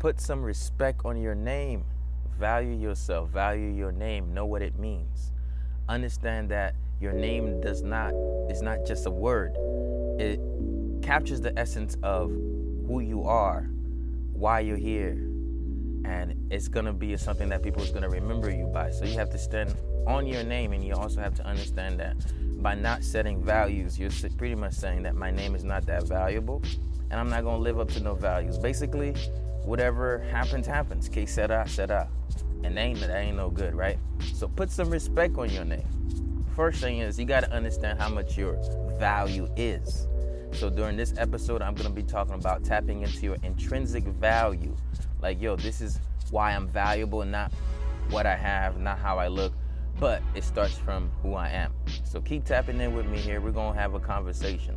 put some respect on your name. Value yourself, value your name, know what it means. Understand that your name does not is not just a word. It captures the essence of who you are, why you're here, and it's gonna be something that people is gonna remember you by. So you have to stand on your name, and you also have to understand that by not setting values, you're pretty much saying that my name is not that valuable, and I'm not gonna live up to no values. Basically, whatever happens, happens. Que sera, sera. And that ain't, that ain't no good, right? So put some respect on your name. First thing is, you gotta understand how much your value is. So during this episode, I'm gonna be talking about tapping into your intrinsic value. Like, yo, this is why I'm valuable, not what I have, not how I look, but it starts from who I am. So keep tapping in with me here. We're gonna have a conversation.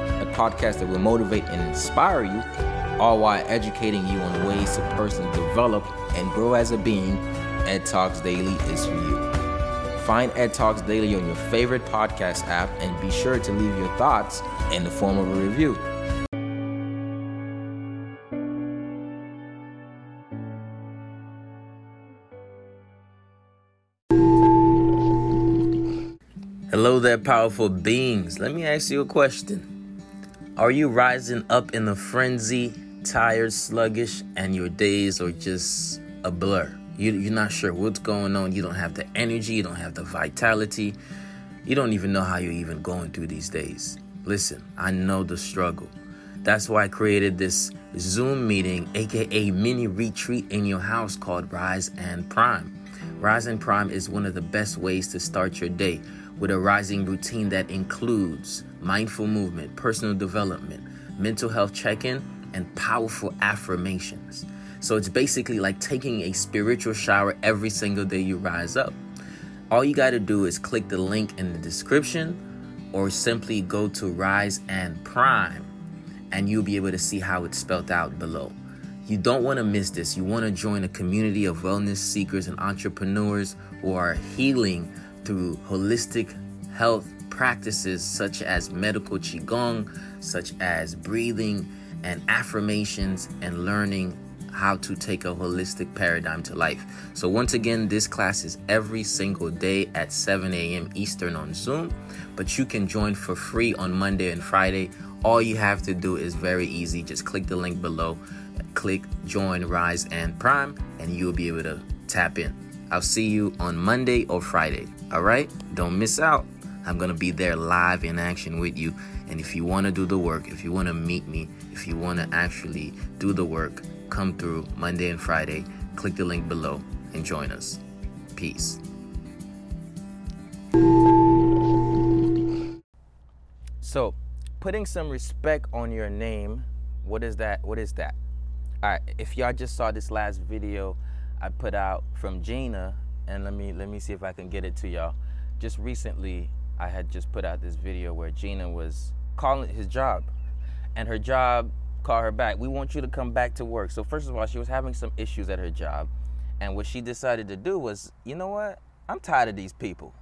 podcast that will motivate and inspire you, all while educating you on ways to personally develop and grow as a being, Ed Talks Daily is for you. Find Ed Talks Daily on your favorite podcast app and be sure to leave your thoughts in the form of a review. Hello there, powerful beings. Let me ask you a question. Are you rising up in a frenzy, tired, sluggish, and your days are just a blur? You, you're not sure what's going on. You don't have the energy, you don't have the vitality. You don't even know how you're even going through these days. Listen, I know the struggle. That's why I created this Zoom meeting, aka mini retreat in your house called Rise and Prime. Rise and Prime is one of the best ways to start your day with a rising routine that includes mindful movement, personal development, mental health check in, and powerful affirmations. So it's basically like taking a spiritual shower every single day you rise up. All you got to do is click the link in the description or simply go to Rise and Prime and you'll be able to see how it's spelled out below. You don't want to miss this. You want to join a community of wellness seekers and entrepreneurs who are healing through holistic health practices such as medical qigong, such as breathing and affirmations and learning how to take a holistic paradigm to life. So, once again, this class is every single day at 7 a.m. Eastern on Zoom, but you can join for free on Monday and Friday. All you have to do is very easy just click the link below, click join Rise and Prime, and you'll be able to tap in. I'll see you on Monday or Friday. All right? Don't miss out. I'm going to be there live in action with you. And if you want to do the work, if you want to meet me, if you want to actually do the work, come through Monday and Friday. Click the link below and join us. Peace. So, putting some respect on your name, what is that? What is that? All right, if y'all just saw this last video I put out from Gina, and let me let me see if I can get it to y'all. Just recently, I had just put out this video where Gina was calling his job, and her job called her back. We want you to come back to work. So first of all, she was having some issues at her job, and what she decided to do was, you know what? I'm tired of these people.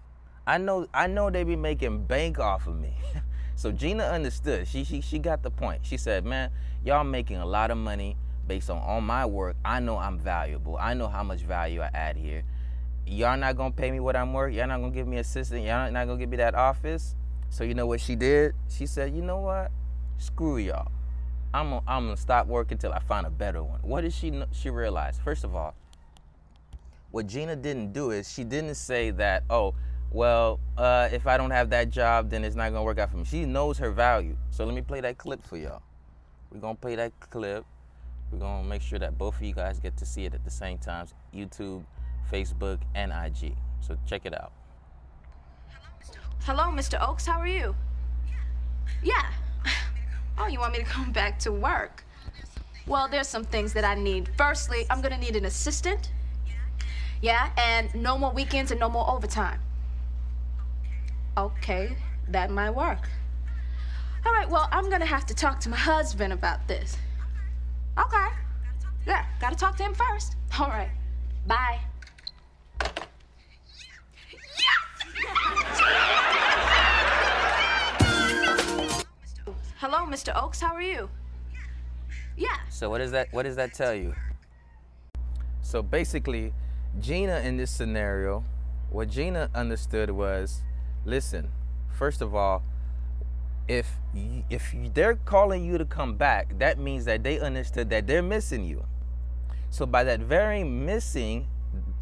I know I know they be making bank off of me. so Gina understood. She she she got the point. She said, "Man, y'all making a lot of money based on all my work. I know I'm valuable. I know how much value I add here. Y'all not gonna pay me what I'm worth. Y'all not gonna give me assistant. Y'all not gonna give me that office. So you know what she did? She said, you know what? Screw y'all. I'm gonna, I'm gonna stop working till I find a better one. What did she she realize? First of all, what Gina didn't do is she didn't say that, oh, well, uh, if I don't have that job, then it's not gonna work out for me. She knows her value. So let me play that clip for y'all. We're gonna play that clip. We're gonna make sure that both of you guys get to see it at the same time. YouTube Facebook, and IG. So check it out. Hello, Mr. Oaks. How are you? Yeah. Oh, you want me to come back to work? Well, there's some things that I need. Firstly, I'm gonna need an assistant. Yeah, and no more weekends and no more overtime. Okay, that might work. All right, well, I'm gonna have to talk to my husband about this. Okay. Yeah, gotta talk to him first. All right. Bye. Hello, Mr. Oaks. How are you? Yeah. So what does that what does that tell you? So basically, Gina in this scenario, what Gina understood was, listen, first of all, if if they're calling you to come back, that means that they understood that they're missing you. So by that very missing,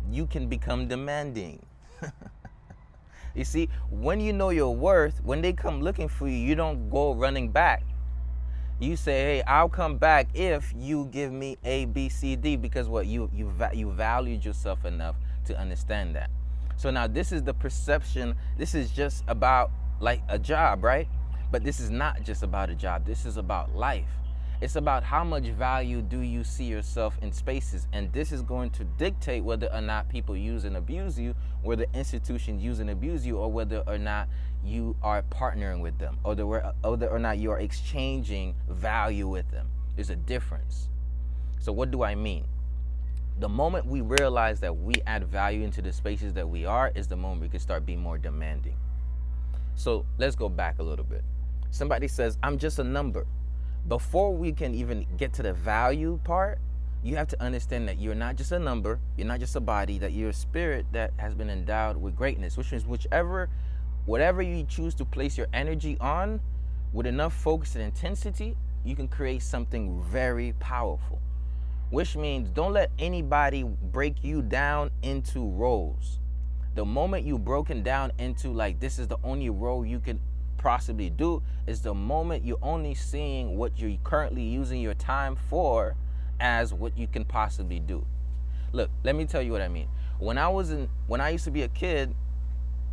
you can become demanding. you see, when you know your worth, when they come looking for you, you don't go running back. You say, "Hey, I'll come back if you give me A, B, C, D," because what you you you valued yourself enough to understand that. So now this is the perception. This is just about like a job, right? But this is not just about a job. This is about life. It's about how much value do you see yourself in spaces, and this is going to dictate whether or not people use and abuse you, whether institutions use and abuse you, or whether or not you are partnering with them, or whether or not you are exchanging value with them. There's a difference. So what do I mean? The moment we realize that we add value into the spaces that we are is the moment we can start being more demanding. So let's go back a little bit. Somebody says, I'm just a number. Before we can even get to the value part, you have to understand that you're not just a number, you're not just a body, that you're a spirit that has been endowed with greatness, which means whichever, whatever you choose to place your energy on, with enough focus and intensity, you can create something very powerful. Which means don't let anybody break you down into roles the moment you broken down into like this is the only role you can possibly do is the moment you're only seeing what you're currently using your time for as what you can possibly do. Look let me tell you what i mean. When i was in when i used to be a kid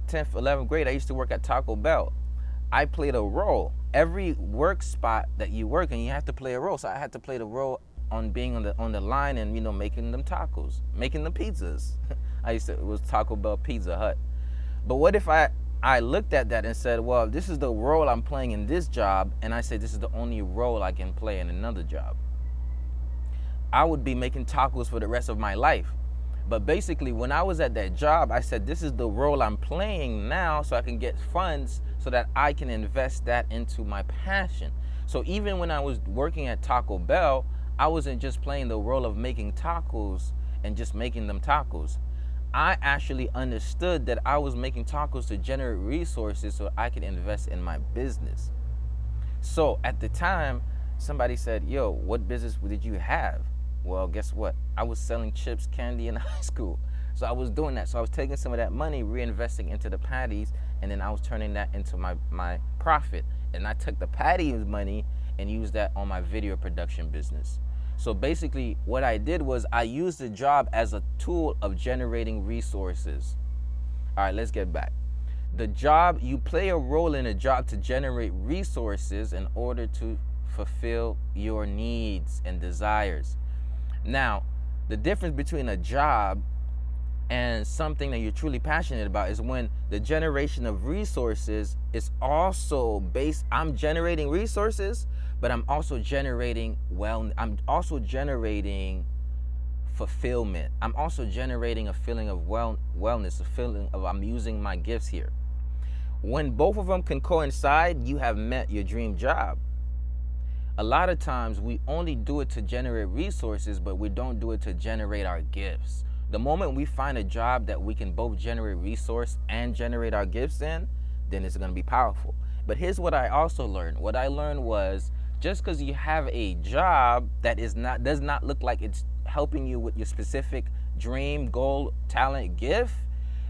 10th 11th grade i used to work at taco bell. I played a role. Every work spot that you work in you have to play a role. So i had to play the role on being on the on the line and you know making them tacos making the pizzas. I used to it was Taco Bell Pizza Hut. But what if I I looked at that and said, well, this is the role I'm playing in this job, and I said this is the only role I can play in another job. I would be making tacos for the rest of my life. But basically, when I was at that job, I said, this is the role I'm playing now so I can get funds so that I can invest that into my passion. So even when I was working at Taco Bell, I wasn't just playing the role of making tacos and just making them tacos. I actually understood that I was making tacos to generate resources so I could invest in my business. So at the time, somebody said, Yo, what business did you have? Well, guess what? I was selling chips, candy in high school. So I was doing that. So I was taking some of that money, reinvesting into the patties, and then I was turning that into my, my profit. And I took the patties money and used that on my video production business. So basically, what I did was I used the job as a tool of generating resources. All right, let's get back. The job, you play a role in a job to generate resources in order to fulfill your needs and desires. Now, the difference between a job and something that you're truly passionate about is when the generation of resources is also based I'm generating resources but I'm also generating well I'm also generating fulfillment. I'm also generating a feeling of well wellness, a feeling of I'm using my gifts here. When both of them can coincide, you have met your dream job. A lot of times we only do it to generate resources, but we don't do it to generate our gifts. The moment we find a job that we can both generate resource and generate our gifts in, then it's going to be powerful. But here's what I also learned. What I learned was just because you have a job that is not does not look like it's helping you with your specific dream, goal, talent, gift,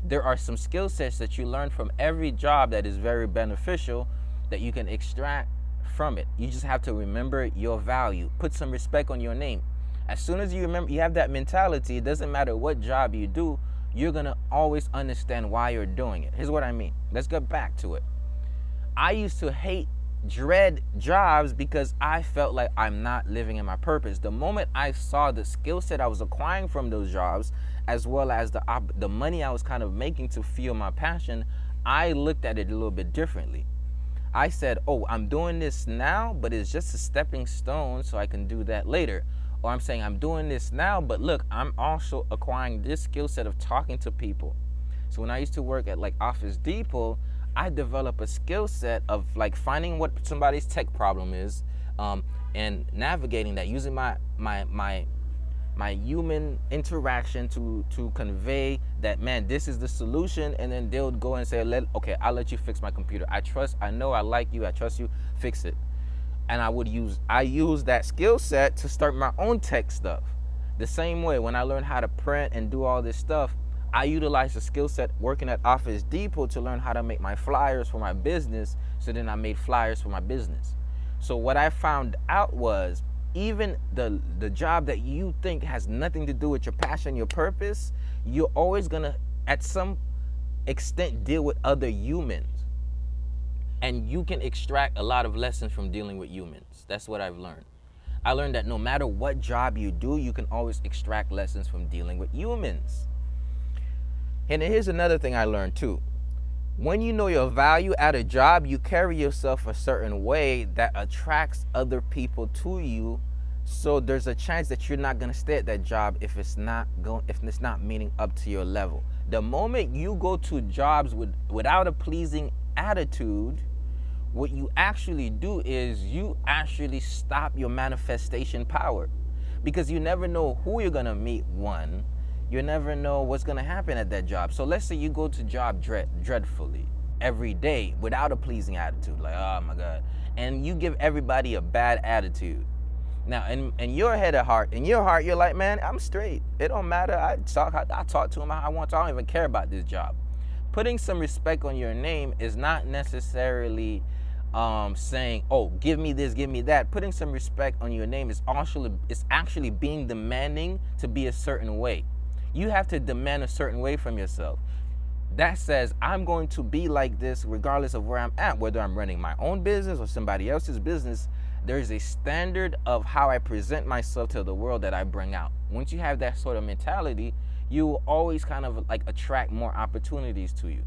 there are some skill sets that you learn from every job that is very beneficial that you can extract from it. You just have to remember your value. Put some respect on your name. As soon as you remember you have that mentality, it doesn't matter what job you do, you're going to always understand why you're doing it. Here's what I mean. Let's get back to it. I used to hate dread jobs because I felt like I'm not living in my purpose. The moment I saw the skill set I was acquiring from those jobs, as well as the op- the money I was kind of making to fuel my passion, I looked at it a little bit differently. I said, "Oh, I'm doing this now, but it's just a stepping stone so I can do that later." Or I'm saying I'm doing this now, but look, I'm also acquiring this skill set of talking to people. So when I used to work at like Office Depot, I develop a skill set of like finding what somebody's tech problem is, um, and navigating that using my my my my human interaction to to convey that man this is the solution and then they'll go and say let okay i'll let you fix my computer. I trust i know i like you i trust you fix it. And i would use i use that skill set to start my own tech stuff. The same way when i learned how to print and do all this stuff I utilized the skill set working at Office Depot to learn how to make my flyers for my business. So then I made flyers for my business. So what I found out was even the the job that you think has nothing to do with your passion, your purpose, you're always gonna at some extent deal with other humans. And you can extract a lot of lessons from dealing with humans. That's what I've learned. I learned that no matter what job you do, you can always extract lessons from dealing with humans. And here's another thing I learned too. When you know your value at a job, you carry yourself a certain way that attracts other people to you. So there's a chance that you're not gonna stay at that job if it's not going if it's not meeting up to your level. The moment you go to jobs with without a pleasing attitude, what you actually do is you actually stop your manifestation power because you never know who you're gonna meet one you never know what's going to happen at that job. So let's say you go to job dread, dreadfully every day without a pleasing attitude, like, oh my God. And you give everybody a bad attitude. Now, in, in your head of heart, in your heart, you're like, man, I'm straight. It don't matter. I talk, I, I talk to him I want to. I don't even care about this job. Putting some respect on your name is not necessarily um, saying, "Oh, give me this, give me that." Putting some respect on your name is actually is actually being demanding to be a certain way you have to demand a certain way from yourself. That says, I'm going to be like this regardless of where I'm at, whether I'm running my own business or somebody else's business. There's a standard of how I present myself to the world that I bring out. Once you have that sort of mentality, you will always kind of like attract more opportunities to you.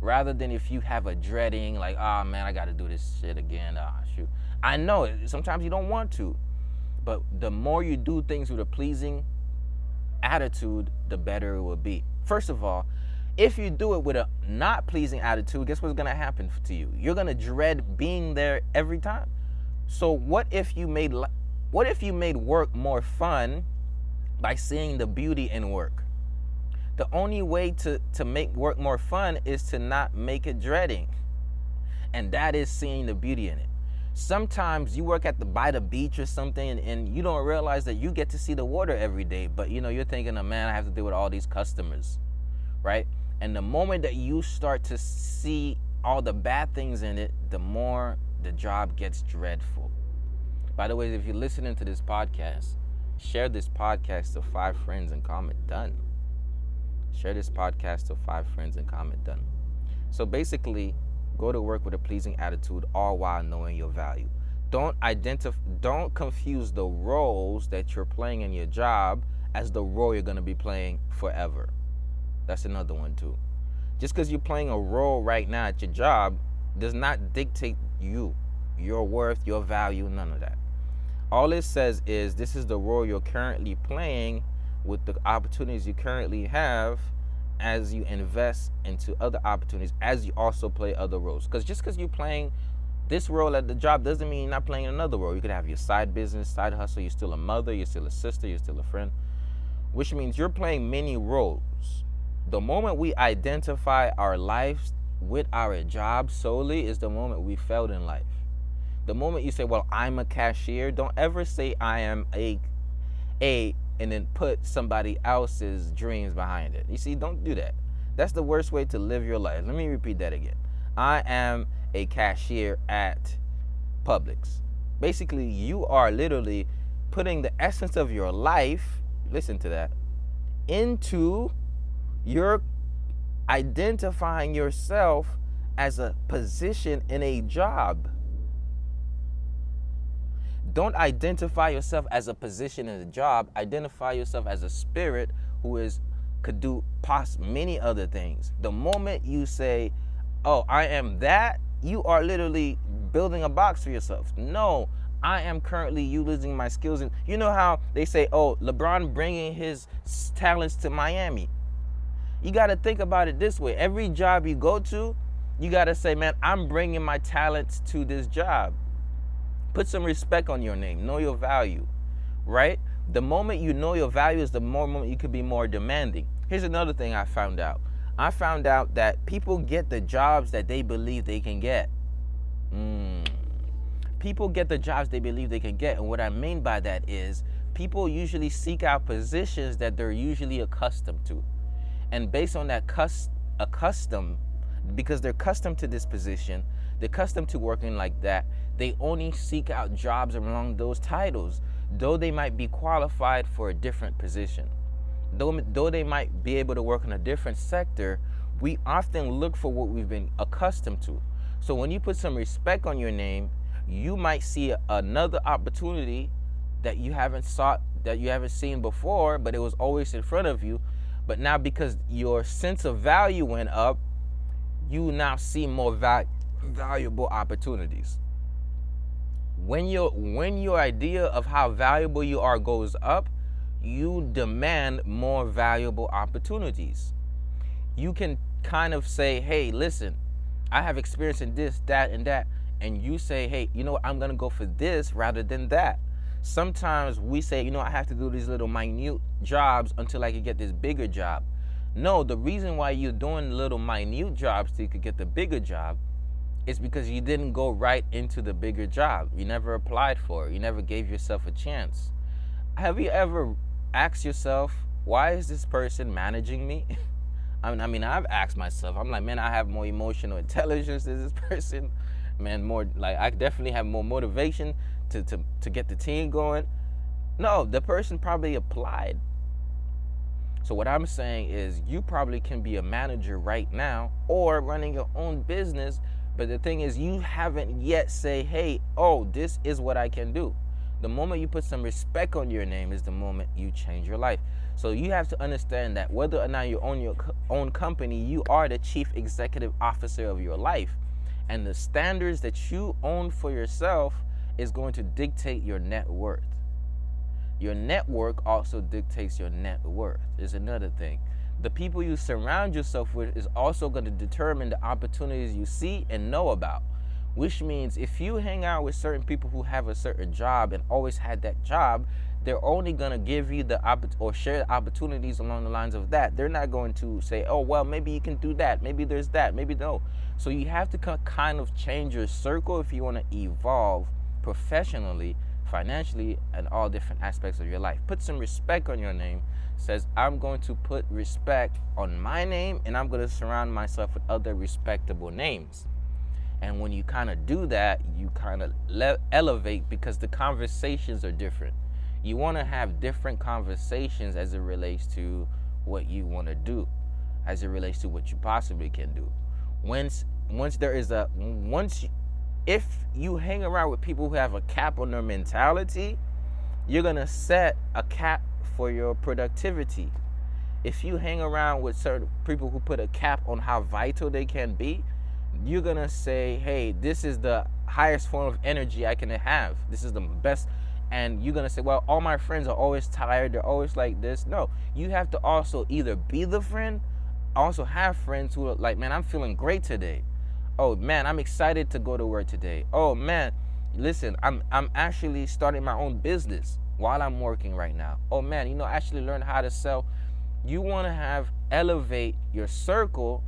Rather than if you have a dreading, like, oh man, I got to do this shit again. Ah, oh, shoot. I know sometimes you don't want to, but the more you do things with a pleasing attitude, the better it will be. First of all, if you do it with a not pleasing attitude, guess what's to happen to you? You're to dread being there every time. So what if you made what if you made work more fun by seeing the beauty in work? The only way to to make work more fun is to not make it dreading. And that is seeing the beauty in it sometimes you work at the by the beach or something and, you don't realize that you get to see the water every day. But you know you're thinking oh man i have to deal with all these customers right? And the moment that you start to see all the bad things in it the more the job gets dreadful. By the way if you're listening to this podcast share this podcast to five friends and comment done. Share this podcast to five friends and comment done. So basically Go to work with a pleasing attitude, all while knowing your value. Don't identify don't confuse the roles that you're playing in your job as the role you're going to be playing forever. That's another one too. Just because you're playing a role right now at your job does not dictate you, your worth, your value, none of that. All it says is this is the role you're currently playing with the opportunities you currently have as you invest into other opportunities, as you also play other roles. Because just because you're playing this role at the job doesn't mean you're not playing another role. You could have your side business, side hustle. You're still a mother, you're still a sister, you're still a friend, which means you're playing many roles. The moment we identify our lives with our job solely is the moment we failed in life. The moment you say, "Well, I'm a cashier," don't ever say I am a a and then put somebody else's dreams behind it. You see, don't do that. That's the worst way to live your life. Let me repeat that again. I am a cashier at Publix. Basically, you are literally putting the essence of your life, listen to that, into your identifying yourself as a position in a job. Don't identify yourself as a position in a job. Identify yourself as a spirit who is could do pos many other things. The moment you say, "Oh, I am that," you are literally building a box for yourself. No, I am currently utilizing my skills. And you know how they say, "Oh, LeBron bringing his talents to Miami." You got to think about it this way: every job you go to, you got to say, "Man, I'm bringing my talents to this job." Put some respect on your name. Know your value, right? The moment you know your value is the more moment you could be more demanding. Here's another thing I found out. I found out that people get the jobs that they believe they can get. Mm. People get the jobs they believe they can get. And what I mean by that is people usually seek out positions that they're usually accustomed to. And based on that cus- accustomed, because they're accustomed to this position, they're accustomed to working like that, they only seek out jobs along those titles, though they might be qualified for a different position. Though, though they might be able to work in a different sector, we often look for what we've been accustomed to. So when you put some respect on your name, you might see another opportunity that you haven't sought, that you haven't seen before, but it was always in front of you. But now because your sense of value went up, you now see more val- valuable opportunities when your when your idea of how valuable you are goes up, you demand more valuable opportunities. You can kind of say, "Hey, listen, I have experience in this, that, and that," and you say, "Hey, you know what? I'm gonna go for this rather than that." Sometimes we say, "You know, I have to do these little minute jobs until I can get this bigger job." No, the reason why you're doing little minute jobs so you could get the bigger job it's because you didn't go right into the bigger job. You never applied for it. You never gave yourself a chance. Have you ever asked yourself, why is this person managing me? I mean, I mean, I've asked myself, I'm like, man, I have more emotional intelligence than this person. Man, more like I definitely have more motivation to, to, to get the team going. No, the person probably applied. So what I'm saying is you probably can be a manager right now or running your own business but the thing is, you haven't yet say, hey, oh, this is what I can do. The moment you put some respect on your name is the moment you change your life. So you have to understand that whether or not you own your own company, you are the chief executive officer of your life. And the standards that you own for yourself is going to dictate your net worth. Your network also dictates your net worth, is another thing the people you surround yourself with is also going to determine the opportunities you see and know about. Which means if you hang out with certain people who have a certain job and always had that job, they're only going to give you the opp- or share opportunities along the lines of that. They're not going to say, "Oh, well, maybe you can do that. Maybe there's that. Maybe no." So you have to kind of change your circle if you want to evolve professionally, financially, and all different aspects of your life. Put some respect on your name says, I'm going to put respect on my name and I'm going to surround myself with other respectable names. And when you kind of do that, you kind of le- elevate because the conversations are different. You want to have different conversations as it relates to what you want to do, as it relates to what you possibly can do. Once once there is a once if you hang around with people who have a cap on their mentality, you're going to set a cap for your productivity. If you hang around with certain people who put a cap on how vital they can be, you're gonna say, hey, this is the highest form of energy I can have. This is the best. And you're gonna say, well, all my friends are always tired. They're always like this. No, you have to also either be the friend, also have friends who are like, man, I'm feeling great today. Oh man, I'm excited to go to work today. Oh man, listen, I'm I'm actually starting my own business while I'm working right now. Oh man, you know, actually learn how to sell. You want to have elevate your circle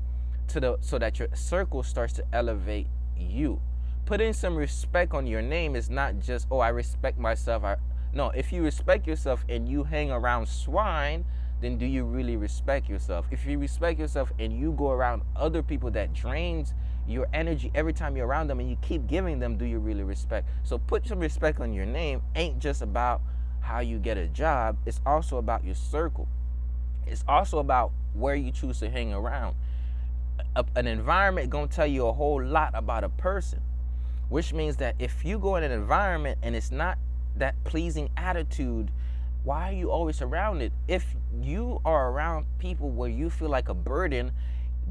to the so that your circle starts to elevate you. Putting some respect on your name is not just oh I respect myself. I no, if you respect yourself and you hang around swine, then do you really respect yourself? If you respect yourself and you go around other people that drains your energy every time you're around them and you keep giving them, do you really respect? So put some respect on your name ain't just about how you get a job, it's also about your circle. It's also about where you choose to hang around. A, an environment going to tell you a whole lot about a person, which means that if you go in an environment and it's not that pleasing attitude, why are you always around it? If you are around people where you feel like a burden,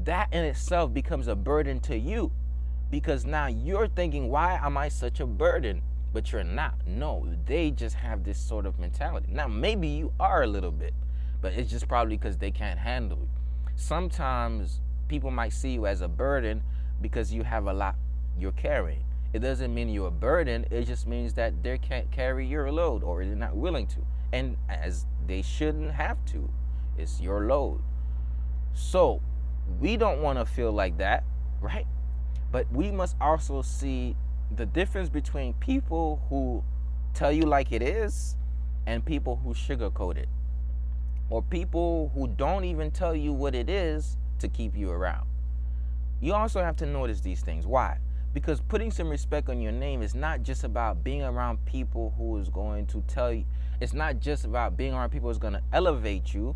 that in itself becomes a burden to you because now you're thinking, why am I such a burden? But you're not. No, they just have this sort of mentality. Now, maybe you are a little bit, but it's just probably because they can't handle it. Sometimes people might see you as a burden because you have a lot you're carrying. It doesn't mean you're a burden, it just means that they can't carry your load or they're not willing to. And as they shouldn't have to, it's your load. So, we don't want to feel like that, right? But we must also see the difference between people who tell you like it is and people who sugarcoat it. Or people who don't even tell you what it is to keep you around. You also have to notice these things. Why? Because putting some respect on your name is not just about being around people who is going to tell you, it's not just about being around people who's going to elevate you,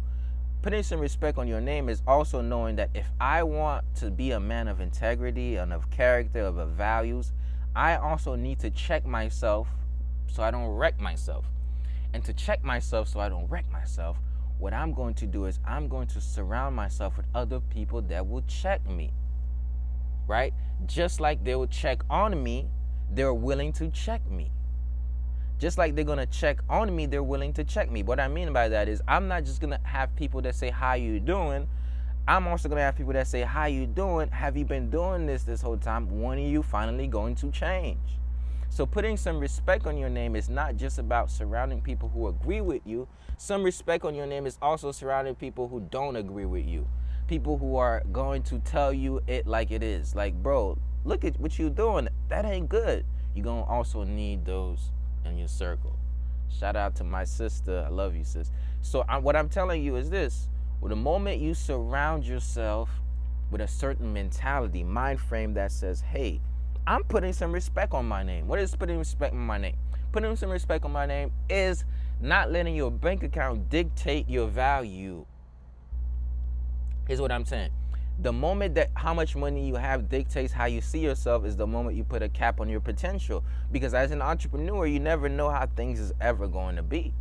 putting some respect on your name is also knowing that if I want to be a man of integrity and of character, of values, I also need to check myself so I don't wreck myself. And to check myself so I don't wreck myself, what I'm going to do is I'm going to surround myself with other people that will check me. Right? Just like they will check on me, they're willing to check me. Just like they're gonna check on me, they're willing to check me. What I mean by that is I'm not just gonna have people that say, How you doing? I'm also gonna have people that say, How you doing? Have you been doing this this whole time? When are you finally going to change? So putting some respect on your name is not just about surrounding people who agree with you. Some respect on your name is also surrounding people who don't agree with you. People who are going to tell you it like it is. Like, bro, look at what you're doing. That ain't good. You're gonna also need those in your circle. Shout out to my sister. I love you, sis. So I, what I'm telling you is this: well, the moment you surround yourself with a certain mentality, mind frame that says, "Hey, I'm putting some respect on my name." What is putting respect on my name? Putting some respect on my name is not letting your bank account dictate your value. Here's what I'm saying the moment that how much money you have dictates how you see yourself is the moment you put a cap on your potential because as an entrepreneur you never know how things is ever going to be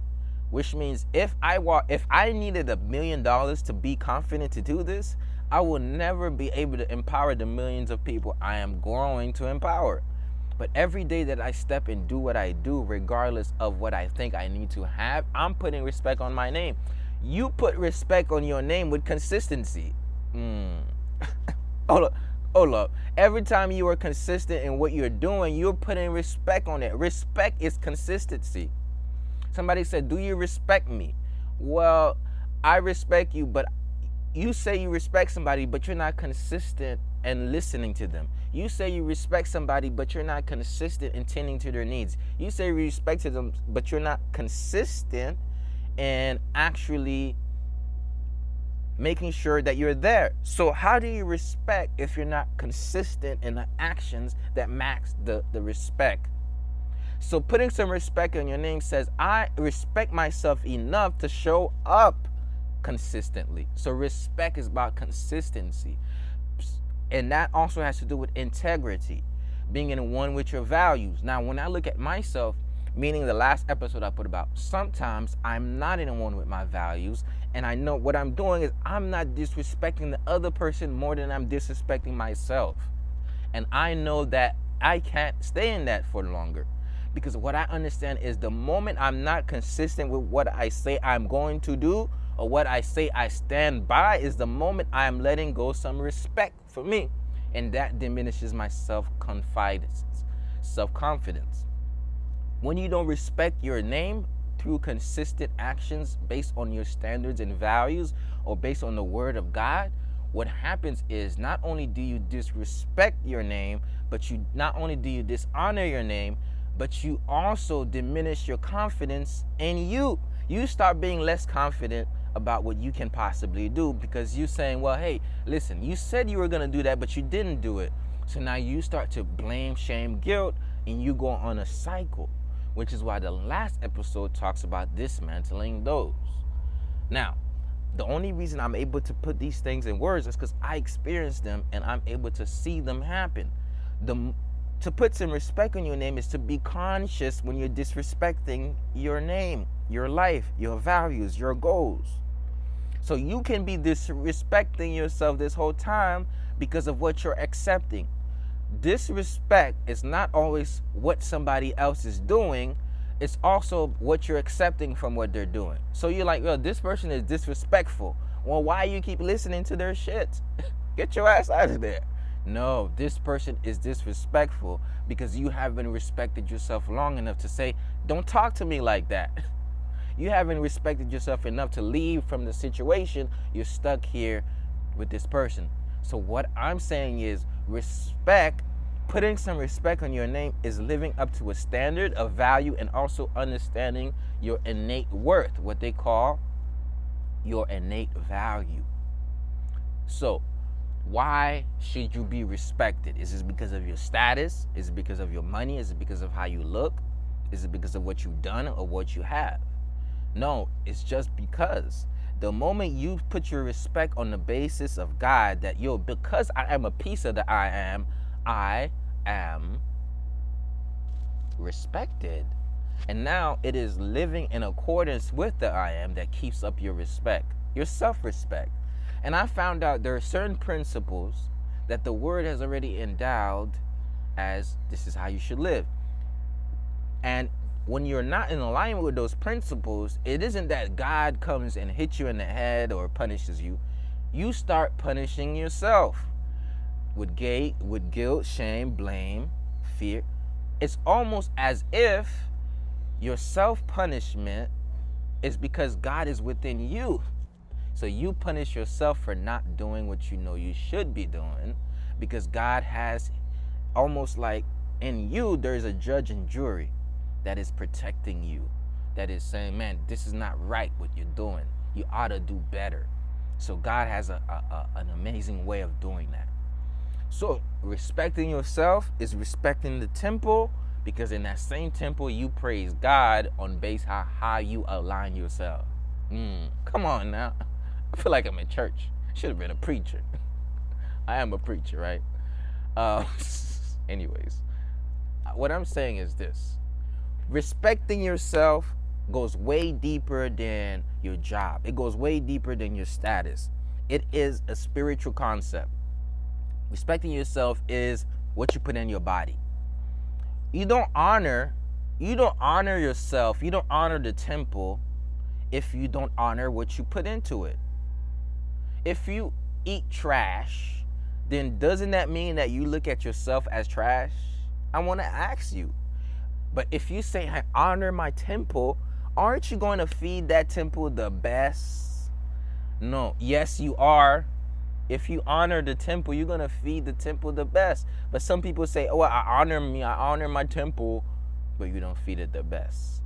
which means if i walk if i needed a million dollars to be confident to do this i will never be able to empower the millions of people i am growing to empower but every day that i step and do what i do regardless of what i think i need to have i'm putting respect on my name you put respect on your name with consistency Mm. hold up. Hold up. Every time you are consistent in what you're doing, you're putting respect on it. Respect is consistency. Somebody said, Do you respect me? Well, I respect you, but you say you respect somebody, but you're not consistent and listening to them. You say you respect somebody, but you're not consistent in tending to their needs. You say you respect them, but you're not consistent and actually making sure that you're there. So how do you respect if you're not consistent in the actions that max the, the respect? So putting some respect in your name says, I respect myself enough to show up consistently. So respect is about consistency. And that also has to do with integrity, being in one with your values. Now, when I look at myself, meaning the last episode I put about, sometimes I'm not in one with my values and I know what I'm doing is I'm not disrespecting the other person more than I'm disrespecting myself. And I know that I can't stay in that for longer. Because what I understand is the moment I'm not consistent with what I say I'm going to do or what I say I stand by is the moment I am letting go some respect for me. And that diminishes my self confidence, self confidence. When you don't respect your name, through consistent actions based on your standards and values or based on the word of God, what happens is not only do you disrespect your name, but you not only do you dishonor your name, but you also diminish your confidence in you. You start being less confident about what you can possibly do because you're saying, well, hey, listen, you said you were going to do that, but you didn't do it. So now you start to blame, shame, guilt, and you go on a cycle which is why the last episode talks about dismantling those. Now, the only reason I'm able to put these things in words is because I experienced them and I'm able to see them happen. The to put some respect on your name is to be conscious when you're disrespecting your name, your life, your values, your goals. So you can be disrespecting yourself this whole time because of what you're accepting. Disrespect is not always what somebody else is doing, it's also what you're accepting from what they're doing. So you're like, well, this person is disrespectful. Well, why you keep listening to their shit? Get your ass out of there. No, this person is disrespectful because you haven't respected yourself long enough to say, don't talk to me like that. You haven't respected yourself enough to leave from the situation. You're stuck here with this person. So, what I'm saying is, respect, putting some respect on your name is living up to a standard of value and also understanding your innate worth, what they call your innate value. So, why should you be respected? Is it because of your status? Is it because of your money? Is it because of how you look? Is it because of what you've done or what you have? No, it's just because the moment you put your respect on the basis of God, that yo, because I am a piece of the I am, I am respected. And now it is living in accordance with the I am that keeps up your respect, your self respect. And I found out there are certain principles that the word has already endowed as this is how you should live. And when you're not in alignment with those principles, it isn't that God comes and hits you in the head or punishes you. You start punishing yourself with with guilt, shame, blame, fear. It's almost as if your self-punishment is because God is within you. So you punish yourself for not doing what you know you should be doing because God has almost like in you there's a judge and jury that is protecting you, that is saying, man, this is not right what you're doing. You ought to do better. So God has a, a, a, an amazing way of doing that. So respecting yourself is respecting the temple because in that same temple you praise God on base how how you align yourself. Mm, come on now. I feel like I'm in church. Should have been a preacher. I am a preacher, right? Uh, anyways, what I'm saying is this respecting yourself goes way deeper than your job. It goes way deeper than your status. It is a spiritual concept. Respecting yourself is what you put in your body. You don't honor you don't honor yourself. You don't honor the temple if you don't honor what you put into it. If you eat trash, then doesn't that mean that you look at yourself as trash? I want to ask you, but if you say, I honor my temple, aren't you going to feed that temple the best? No. Yes, you are. If you honor the temple, you're going to feed the temple the best. But some people say, oh, I honor me, I honor my temple, but you don't feed it the best.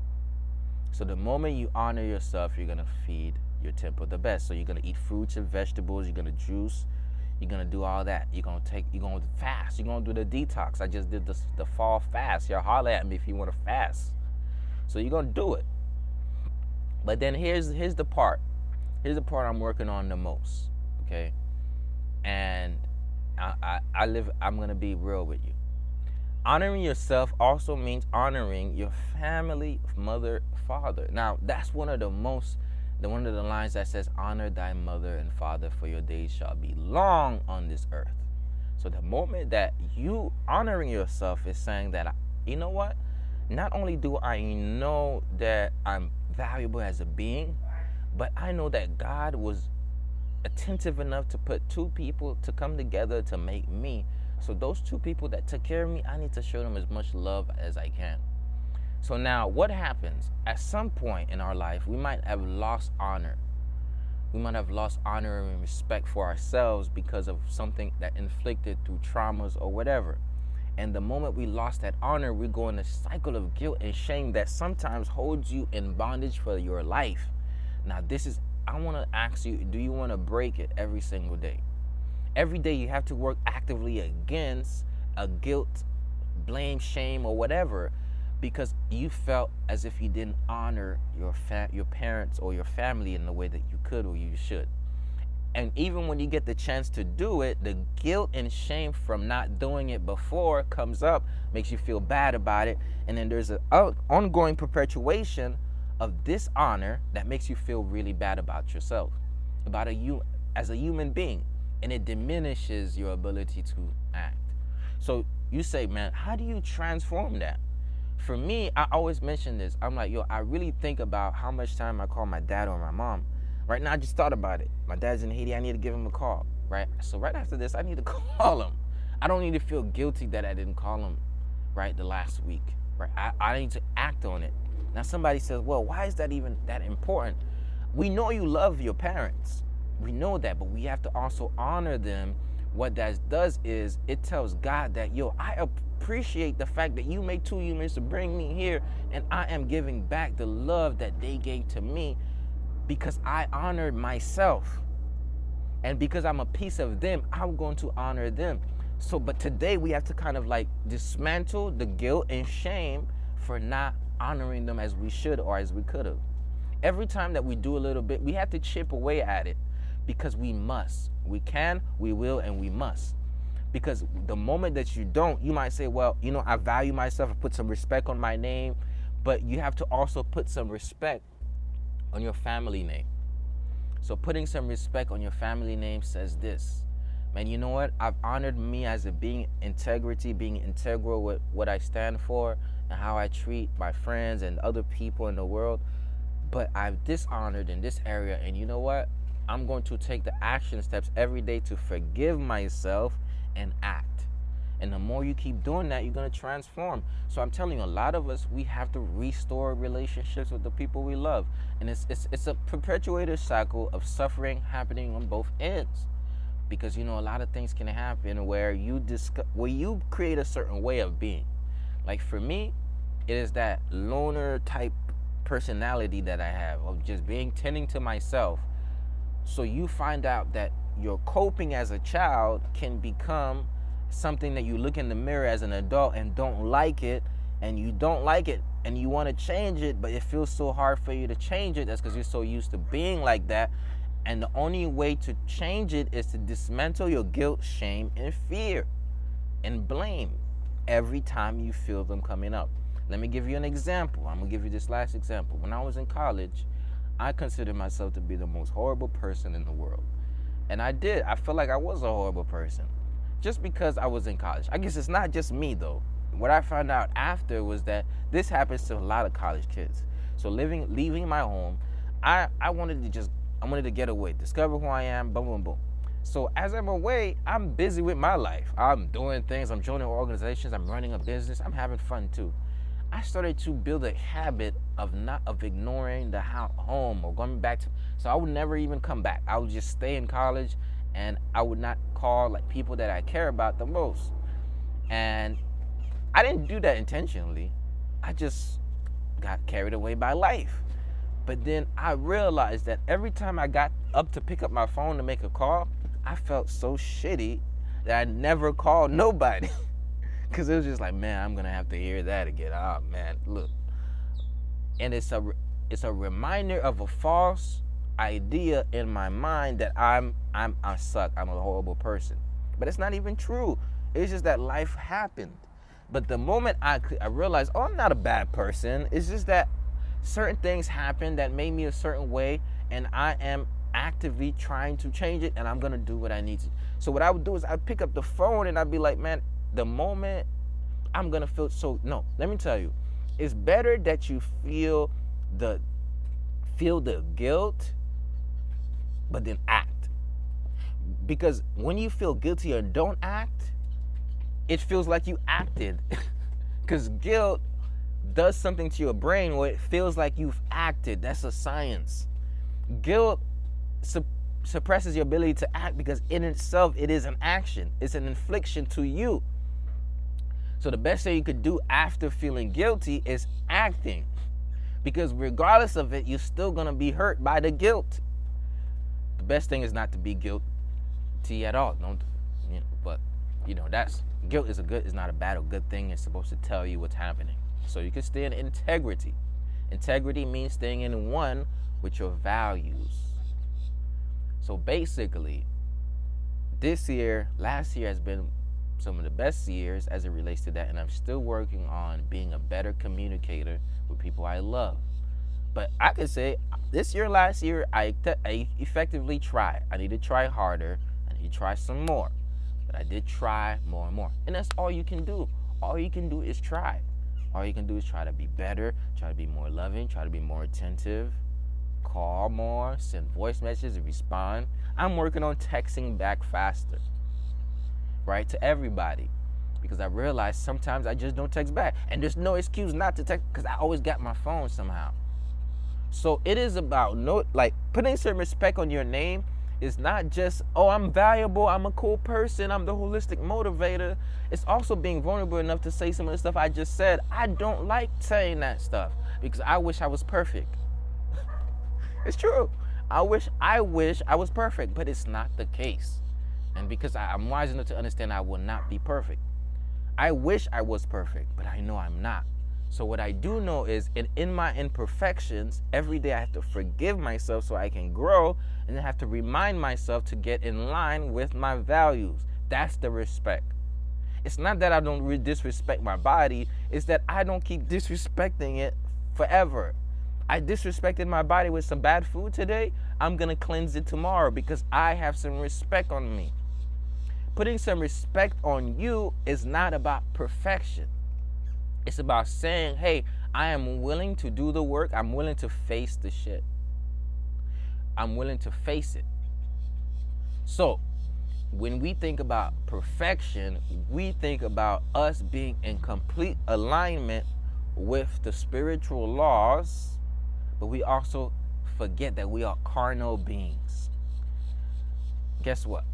So the moment you honor yourself, you're going to feed your temple the best. So you're to eat fruits and vegetables, you're to juice, you're gonna do all that. You're gonna take. You're gonna fast. You're gonna do the detox. I just did the the fall fast. Y'all holler at me if you want to fast. So you're gonna do it. But then here's here's the part. Here's the part I'm working on the most. Okay. And I, I, I live. I'm gonna be real with you. Honoring yourself also means honoring your family, mother, father. Now that's one of the most the one of the lines that says, Honor thy mother and father, for your days shall be long on this earth. So the moment that you honoring yourself is saying that, you know what? Not only do I know that I'm valuable as a being, but I know that God was attentive enough to put two people to come together to make me. So those two people that took care of me, I need to show them as much love as I can. So now, what happens? At some point in our life, we might have lost honor. We might have lost honor and respect for ourselves because of something that inflicted through traumas or whatever. And the moment we lost that honor, we go in a cycle of guilt and shame that sometimes holds you in bondage for your life. Now, this is, I want to ask you do you want to break it every single day? Every day you have to work actively against a guilt, blame, shame, or whatever because you felt as if you didn't honor your fa- your parents or your family in the way that you could or you should. And even when you get the chance to do it, the guilt and shame from not doing it before comes up, makes you feel bad about it. And then there's an ongoing perpetuation of dishonor that makes you feel really bad about yourself, about a you as a human being. And it diminishes your ability to act. So you say, man, how do you transform that? For me, I always mention this. I'm like, yo, I really think about how much time I call my dad or my mom Right now, I just thought about it. My dad's in Haiti. I need to give him a call. Right. So right after this, I need to call him. I don't need to feel guilty that I didn't call him. Right. The last week. Right. I, I need to act on it. Now somebody says, well, why is that even that important? We know you love your parents. We know that, but we have to also honor them. What that does is it tells God that, yo, I appreciate the fact that you made two humans to bring me here, and I am giving back the love that they gave to me because I honored myself. And because I'm a piece of them, I'm going to honor them. So, but today we have to kind of like dismantle the guilt and shame for not honoring them as we should or as we could have. Every time that we do a little bit, we have to chip away at it because we must. We can, we will, and we must. Because the moment that you don't, you might say, well, you know, I value myself, I put some respect on my name, but you have to also put some respect on your family name. So putting some respect on your family name says this. Man, you know what? I've honored me as a being integrity, being integral with what I stand for and how I treat my friends and other people in the world. But I've dishonored in this area. And you know what? I'm going to take the action steps every day to forgive myself and act. And the more you keep doing that, you're going to transform. So I'm telling you, a lot of us, we have to restore relationships with the people we love. And it's, it's, it's a perpetuated cycle of suffering happening on both ends. Because, you know, a lot of things can happen where you, discuss, where you create a certain way of being. Like for me, it is that loner type personality that I have of just being tending to myself. So you find out that your coping as a child can become something that you look in the mirror as an adult and don't like it and you don't like it and you want to change it but it feels so hard for you to change it. That's because you're so used to being like that. And the only way to change it is to dismantle your guilt shame and fear and blame every time you feel them coming up. Let me give you an example. I'm gonna give you this last example. When i was in college i considered myself to be the most horrible person in the world and i did i felt like i was a horrible person just because I was in college. I guess it's not just me though. What I found out after was that this happens to a lot of college kids. So living, leaving my home, I I wanted to just I wanted to get away, discover who I am, boom, boom, boom. So as I'm away, I'm busy with my life. I'm doing things. I'm joining organizations. I'm running a business. I'm having fun too. I started to build a habit of not of ignoring the home or going back to. So I would never even come back. I would just stay in college and I would not call like people that I care about the most. And I didn't do that intentionally. I just got carried away by life. But then I realized that every time I got up to pick up my phone to make a call, I felt so shitty that I never called nobody. Cause it was just like, man, I'm gonna have to hear that again. Oh man, look. And it's a it's a reminder of a false idea in my mind that I'm I'm I suck. I'm a horrible person. But it's not even true. It's just that life happened. But the moment I I realized, oh, I'm not a bad person. It's just that certain things happened that made me a certain way, and I am actively trying to change it, and I'm gonna do what I need to. So what I would do is I'd pick up the phone and I'd be like, man, the moment I'm gonna feel so no, let me tell you, it's better that you feel the feel the guilt but then act. Because when you feel guilty or don't act, it feels like you acted. Because guilt does something to your brain where it feels like you've acted. That's a science. Guilt su- suppresses your ability to act because in itself it is an action, it's an infliction to you. So the best thing you could do after feeling guilty is acting. Because regardless of it, you're still to be hurt by the guilt the best thing is not to be guilty at all. Don't you know, but you know, that's guilt is a good is not a bad or good thing. It's supposed to tell you what's happening. So you can stay in integrity. Integrity means staying in one with your values. So basically, this year, last year has been some of the best years as it relates to that, and I'm still working on being a better communicator with people I love. But I could say this year, last year, I, I effectively tried. I need to try harder. I need to try some more. But I did try more and more. And that's all you can do. All you can do is try. All you can do is try to be better, try to be more loving, try to be more attentive, call more, send voice messages, respond. I'm working on texting back faster, right, to everybody. Because I realize sometimes I just don't text back. And there's no excuse not to text because I always got my phone somehow. So it is about no like putting some respect on your name is not just, oh, I'm valuable, I'm a cool person, I'm the holistic motivator. It's also being vulnerable enough to say some of the stuff I just said. I don't like saying that stuff because I wish I was perfect. it's true. I wish I wish I was perfect, but it's not the case. And because I, am wise enough to understand I will not be perfect. I wish I was perfect, but I know I'm not. So what I do know is in, in my imperfections, every day I have to forgive myself so I can grow and I have to remind myself to get in line with my values. That's the respect. It's not that I don't re- disrespect my body, it's that I don't keep disrespecting it forever. I disrespected my body with some bad food today. I'm to cleanse it tomorrow because I have some respect on me. Putting some respect on you is not about perfection. It's about saying, hey, I am willing to do the work. I'm willing to face the shit. I'm willing to face it. So, when we think about perfection, we think about us being in complete alignment with the spiritual laws, but we also forget that we are carnal beings. Guess what?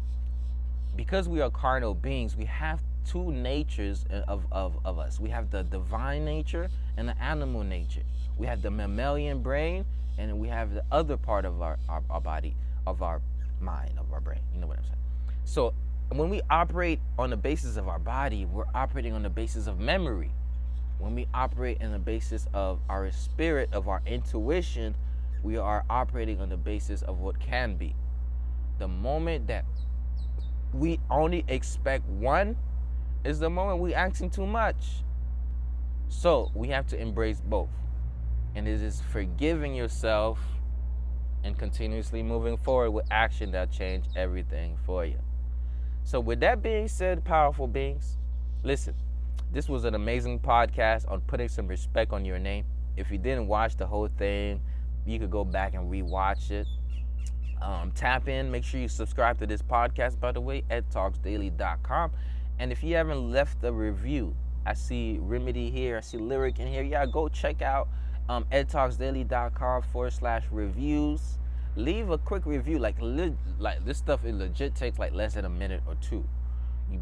Because we are carnal beings, we have two natures of, of, of us. We have the divine nature and the animal nature. We have the mammalian brain and we have the other part of our, our, our body, of our mind, of our brain. You know what I'm saying? So when we operate on the basis of our body, we're operating on the basis of memory. When we operate on the basis of our spirit, of our intuition, we are operating on the basis of what can be. The moment that we only expect one is the moment we asking too much. So we have to embrace both. And it is forgiving yourself and continuously moving forward with action that change everything for you. So with that being said, powerful beings, listen, this was an amazing podcast on putting some respect on your name. If you didn't watch the whole thing, you could go back and rewatch it. Um, tap in. Make sure you subscribe to this podcast, by the way, edtalksdaily.com. And if you haven't left a review, I see Remedy here, I see Lyric in here. Yeah, go check out um, edtalksdaily.com forward slash reviews. Leave a quick review. Like, like this stuff, it legit takes like less than a minute or two.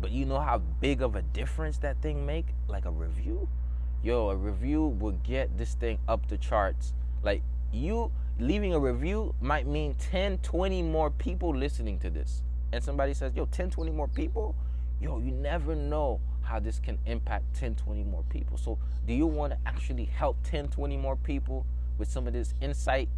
But you know how big of a difference that thing make? Like a review? Yo, a review will get this thing up the charts. Like you leaving a review might mean 10, 20 more people listening to this. And somebody says, yo, 10, 20 more people? yo, you never know how this can impact 10, 20 more people. So, do you want to actually help 10, 20 more people with some of this insight?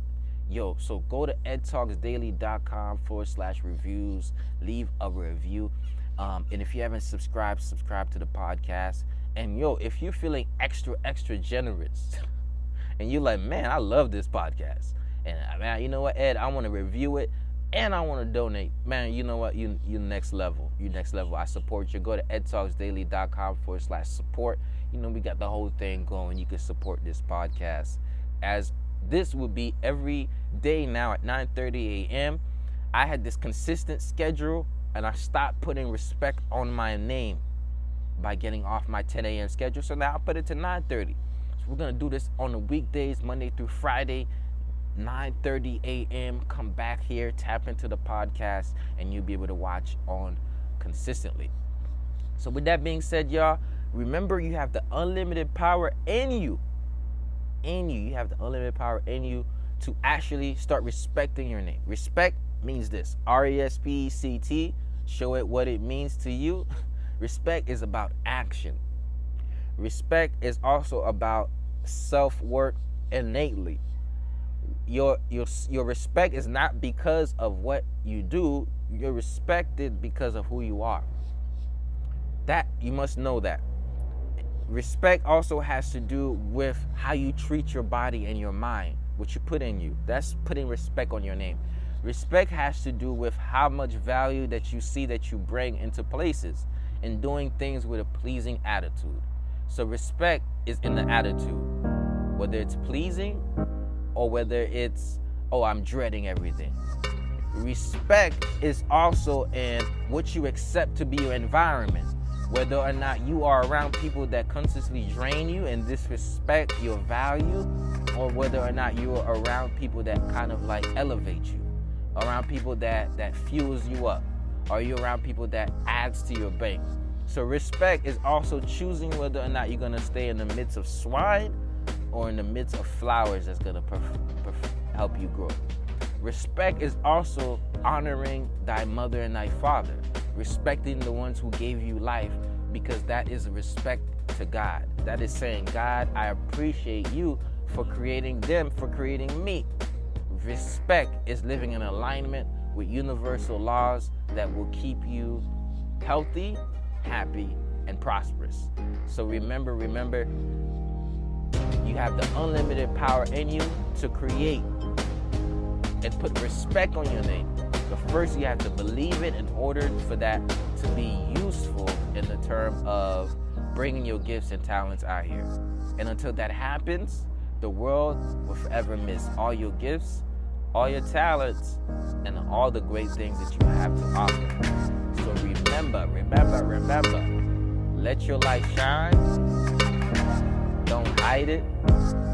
Yo, so go to edtalksdaily.com forward slash reviews, leave a review. Um, and if you haven't subscribed, subscribe to the podcast. And yo, if you're feeling extra, extra generous, and you're like, man, I love this podcast. And man, you know what, Ed, I want to review it and I want to donate, man, you know what? You you next level. You next level. I support you. Go to edtalksdaily.com forward slash support. You know, we got the whole thing going. You can support this podcast as this will be every day now at 9:30 a.m. I had this consistent schedule and I stopped putting respect on my name by getting off my 10 a.m. schedule. So now I put it to 9:30. So we're gonna do this on the weekdays, Monday through Friday. 9:30 a.m. Come back here, tap into the podcast, and you'll be able to watch on consistently. So, with that being said, y'all, remember you have the unlimited power in you. In you, you have the unlimited power in you to actually start respecting your name. Respect means this: R E S P E C T. Show it what it means to you. Respect is about action. Respect is also about self work innately your your your respect is not because of what you do. You're respected because of who you are. That you must know that. Respect also has to do with how you treat your body and your mind, what you put in you. That's putting respect on your name. Respect has to do with how much value that you see that you bring into places and doing things with a pleasing attitude. So respect is in the attitude, whether it's pleasing or whether it's, oh, I'm dreading everything. Respect is also in what you accept to be your environment, whether or not you are around people that constantly drain you and disrespect your value, or whether or not you are around people that kind of like elevate you, around people that that fuels you up, are you around people that adds to your bank? So respect is also choosing whether or not you're gonna stay in the midst of swine or in the midst of flowers that's gonna perf- perf- help you grow. Respect is also honoring thy mother and thy father, respecting the ones who gave you life, because that is respect to God. That is saying, God, I appreciate you for creating them, for creating me. Respect is living in alignment with universal laws that will keep you healthy, happy, and prosperous. So remember, remember, you have the unlimited power in you to create and put respect on your name. But first, you have to believe it in order for that to be useful in the term of bringing your gifts and talents out here. And until that happens, the world will forever miss all your gifts, all your talents, and all the great things that you have to offer. So remember, remember, remember, let your light shine. Hide it,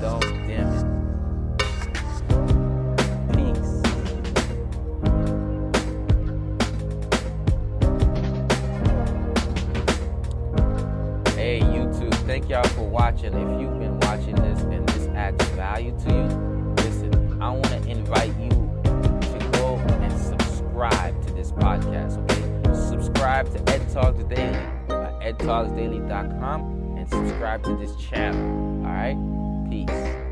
don't it. Peace. Hey, YouTube, thank y'all for watching. If you've been watching this and this adds value to you, listen, I want to invite you to go and subscribe to this podcast, okay? Subscribe to Ed Talks Daily at edtalksdaily.com subscribe to this channel, all right? Peace.